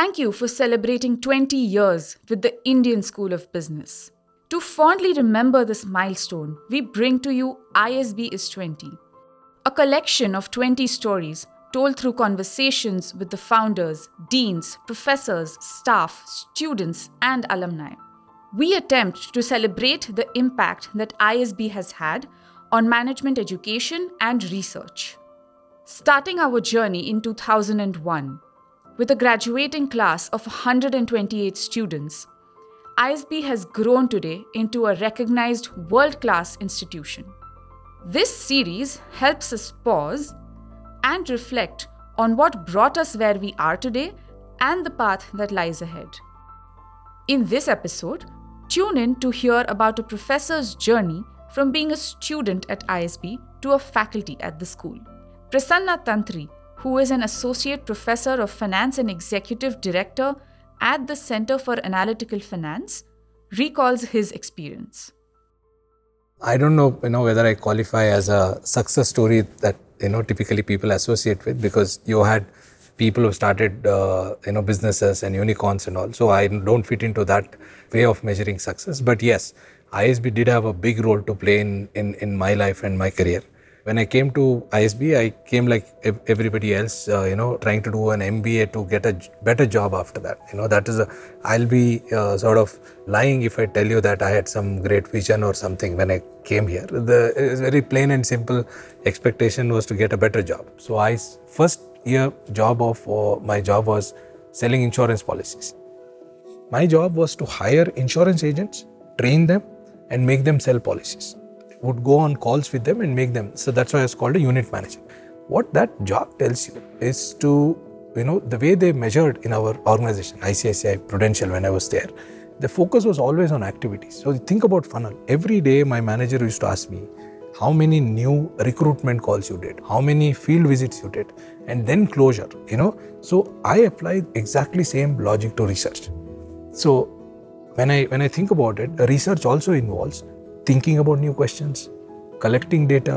Thank you for celebrating 20 years with the Indian School of Business. To fondly remember this milestone, we bring to you ISB is 20, a collection of 20 stories told through conversations with the founders, deans, professors, staff, students, and alumni. We attempt to celebrate the impact that ISB has had on management education and research. Starting our journey in 2001, with a graduating class of 128 students, ISB has grown today into a recognized world class institution. This series helps us pause and reflect on what brought us where we are today and the path that lies ahead. In this episode, tune in to hear about a professor's journey from being a student at ISB to a faculty at the school. Prasanna Tantri who is an associate professor of finance and executive director at the Center for Analytical Finance, recalls his experience. I don't know, you know, whether I qualify as a success story that you know typically people associate with because you had people who started uh, you know businesses and unicorns and all. So I don't fit into that way of measuring success. But yes, ISB did have a big role to play in in, in my life and my career when I came to ISB, I came like everybody else, uh, you know, trying to do an MBA to get a better job after that. You know, that is a, I'll be uh, sort of lying if I tell you that I had some great vision or something when I came here. The very plain and simple expectation was to get a better job. So I first year job of uh, my job was selling insurance policies. My job was to hire insurance agents, train them, and make them sell policies would go on calls with them and make them. So that's why it's called a unit manager. What that job tells you is to, you know, the way they measured in our organization, ICICI Prudential, when I was there, the focus was always on activities. So think about funnel. Every day, my manager used to ask me, how many new recruitment calls you did, how many field visits you did, and then closure, you know. So I applied exactly same logic to research. So when I when I think about it, research also involves thinking about new questions, collecting data,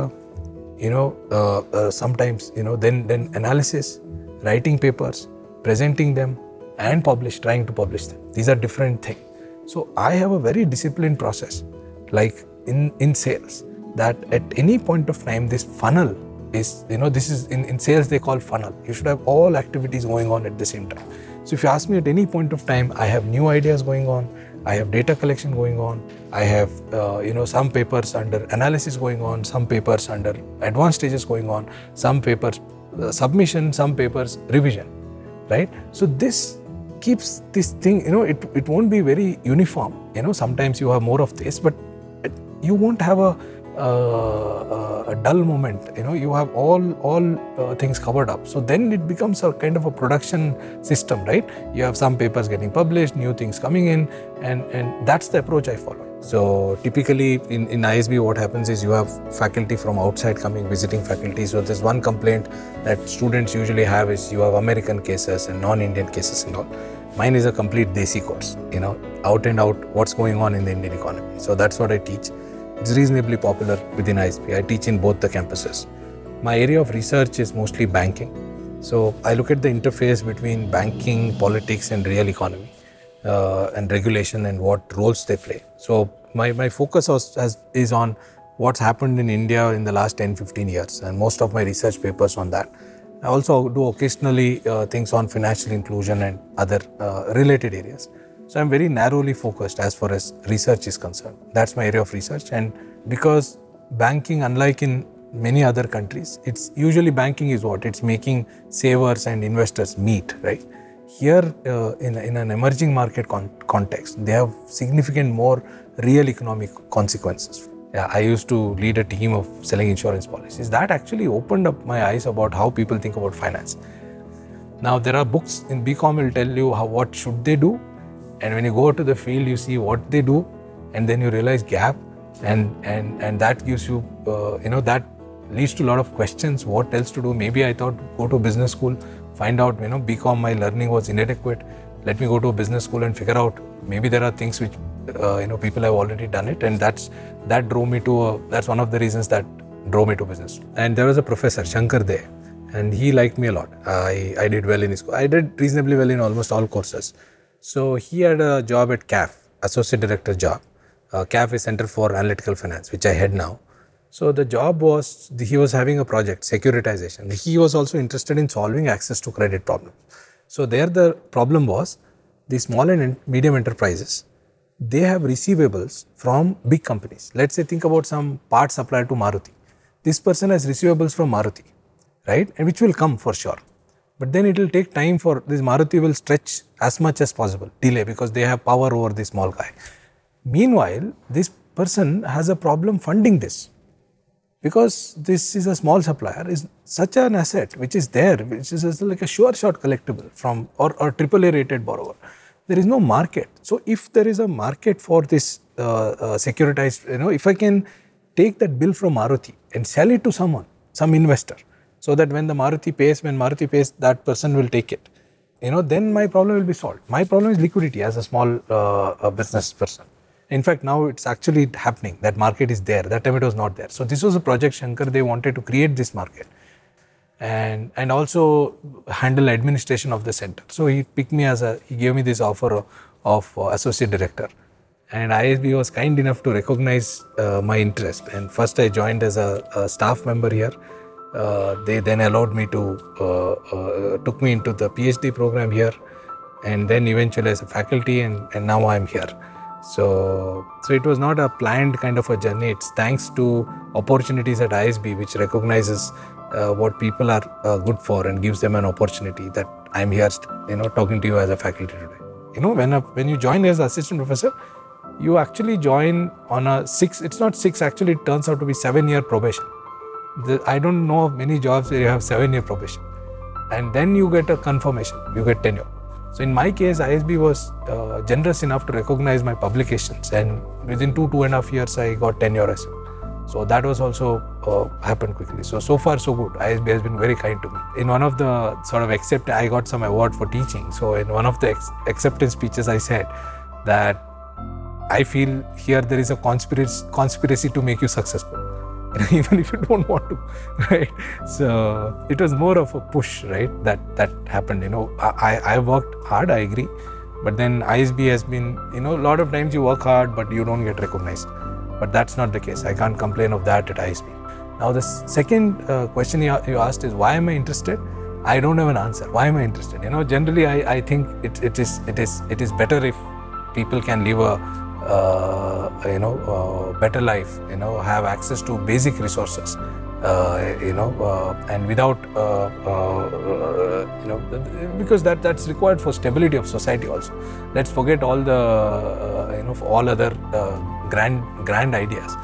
you know, uh, uh, sometimes, you know, then, then analysis, writing papers, presenting them, and publish, trying to publish them. These are different things. So I have a very disciplined process, like in, in sales, that at any point of time, this funnel is, you know, this is in, in sales they call funnel. You should have all activities going on at the same time. So if you ask me at any point of time, I have new ideas going on, I have data collection going on. I have uh, you know some papers under analysis going on, some papers under advanced stages going on, some papers uh, submission, some papers revision, right? So this keeps this thing you know it it won't be very uniform. You know sometimes you have more of this, but you won't have a a dull moment you know you have all all uh, things covered up so then it becomes a kind of a production system right you have some papers getting published new things coming in and and that's the approach i follow so typically in, in ISB what happens is you have faculty from outside coming visiting faculty. So there's one complaint that students usually have is you have American cases and non-Indian cases and all. Mine is a complete Desi course, you know, out and out what's going on in the Indian economy. So that's what I teach. It's reasonably popular within ISB. I teach in both the campuses. My area of research is mostly banking. So I look at the interface between banking, politics, and real economy, uh, and regulation and what roles they play. So my, my focus was, has, is on what's happened in India in the last 10 15 years, and most of my research papers on that. I also do occasionally uh, things on financial inclusion and other uh, related areas. So I'm very narrowly focused as far as research is concerned. That's my area of research. And because banking, unlike in many other countries, it's usually banking is what? It's making savers and investors meet, right? Here, uh, in, in an emerging market con- context, they have significant more real economic consequences. Yeah, I used to lead a team of selling insurance policies. That actually opened up my eyes about how people think about finance. Now, there are books in BCom will tell you how what should they do, and when you go to the field, you see what they do, and then you realize gap, and and and that gives you, uh, you know, that leads to a lot of questions. What else to do? Maybe I thought go to business school, find out, you know, BCom my learning was inadequate. Let me go to a business school and figure out maybe there are things which uh, you know people have already done it, and that's that drove me to. A, that's one of the reasons that drove me to business. And there was a professor Shankar there and he liked me a lot. I, I did well in his school. I did reasonably well in almost all courses. So he had a job at CAF, associate director job. Uh, CAF is Center for Analytical Finance, which I head now. So the job was he was having a project securitization. He was also interested in solving access to credit problems. So there the problem was the small and medium enterprises they have receivables from big companies. Let's say think about some part supplier to Maruti. This person has receivables from Maruti, right? And which will come for sure. But then it will take time for this Maruti will stretch as much as possible, delay because they have power over the small guy. Meanwhile, this person has a problem funding this because this is a small supplier is such an asset which is there, which is like a sure shot collectible from or, or AAA rated borrower there is no market. So if there is a market for this uh, uh, securitized, you know, if I can take that bill from Maruti and sell it to someone, some investor, so that when the Maruti pays, when Maruti pays, that person will take it. You know, then my problem will be solved. My problem is liquidity as a small uh, business person. In fact, now it's actually happening. That market is there. That time it was not there. So this was a project Shankar. They wanted to create this market and and also handle administration of the center. So he picked me as a he gave me this offer of, of uh, associate director, and ISB was kind enough to recognize uh, my interest. And first I joined as a, a staff member here. Uh, they then allowed me to uh, uh, took me into the PhD program here, and then eventually as a faculty, and, and now I'm here. So, so it was not a planned kind of a journey. It's thanks to opportunities at ISB, which recognizes uh, what people are uh, good for and gives them an opportunity that I'm here, you know, talking to you as a faculty today. You know, when a, when you join as assistant professor, you actually join on a six. It's not six. Actually, it turns out to be seven year probation. I don't know of many jobs where you have seven year probation, and then you get a confirmation. You get tenure. So in my case, ISB was uh, generous enough to recognize my publications, and within two two and a half years, I got tenure as well. So that was also uh, happened quickly. So so far so good. ISB has been very kind to me. In one of the sort of accept, I got some award for teaching. So in one of the ex- acceptance speeches, I said that I feel here there is a conspiracy conspiracy to make you successful. even if you don't want to right so it was more of a push right that that happened you know i i worked hard i agree but then isb has been you know a lot of times you work hard but you don't get recognized but that's not the case. I can't complain of that at ISB. Now, the second uh, question you, asked is why am I interested? I don't have an answer. Why am I interested? You know, generally, I, I think it, it is it is it is better if people can live a you know uh, better life. You know, have access to basic resources. Uh, you know, uh, and without uh, you know, because that that's required for stability of society. Also, let's forget all the you know all other grand grand ideas.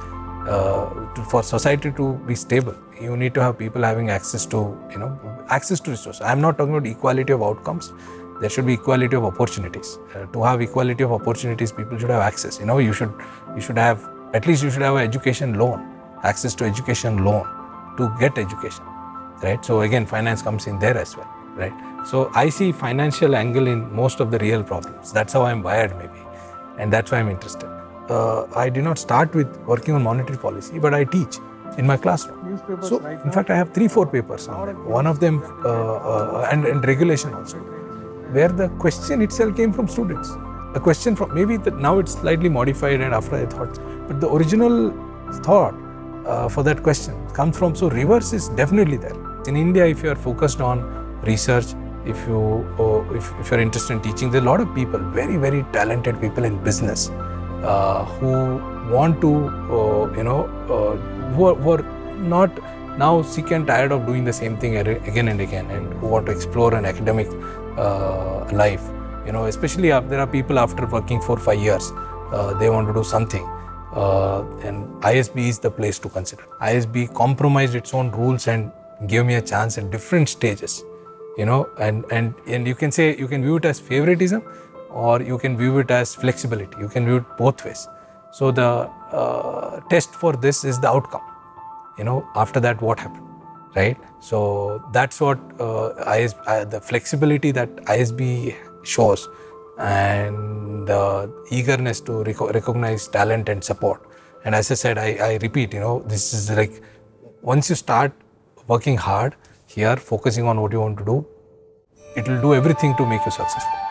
Uh, to, for society to be stable, you need to have people having access to you know access to resources. I am not talking about equality of outcomes. There should be equality of opportunities. Uh, to have equality of opportunities, people should have access. You know, you should you should have at least you should have an education loan, access to education loan to get education, right? So again, finance comes in there as well, right? So I see financial angle in most of the real problems. That's how I'm wired, maybe, and that's why I'm interested uh, I did not start with working on monetary policy, but I teach in my classroom. So, in fact, I have three, four papers on. One of them, uh, uh, and, and regulation also, where the question itself came from students. A question from maybe now it's slightly modified and after I thought, but the original thought uh, for that question comes from. So, reverse is definitely there. In India, if you are focused on research, if you uh, if, if you're interested in teaching, there are a lot of people, very very talented people in business uh, who want to, uh, you know, uh, who are, who, are, not now sick and tired of doing the same thing again and again, and who want to explore an academic life. You know, especially there are people after working for five years, they want to do something. Uh, and ISB is the place to consider. ISB compromised its own rules and gave me a chance at different stages, you know, and and and you can say you can view it as favoritism, or you can view it as flexibility. You can view it both ways. So the uh, test for this is the outcome. You know, after that, what happened, right? So that's what uh, uh, the flexibility that ISB shows, and the eagerness to rec- recognize talent and support. And as I said, I, I repeat, you know, this is like once you start working hard, here, focusing on what you want to do, it will do everything to make you successful.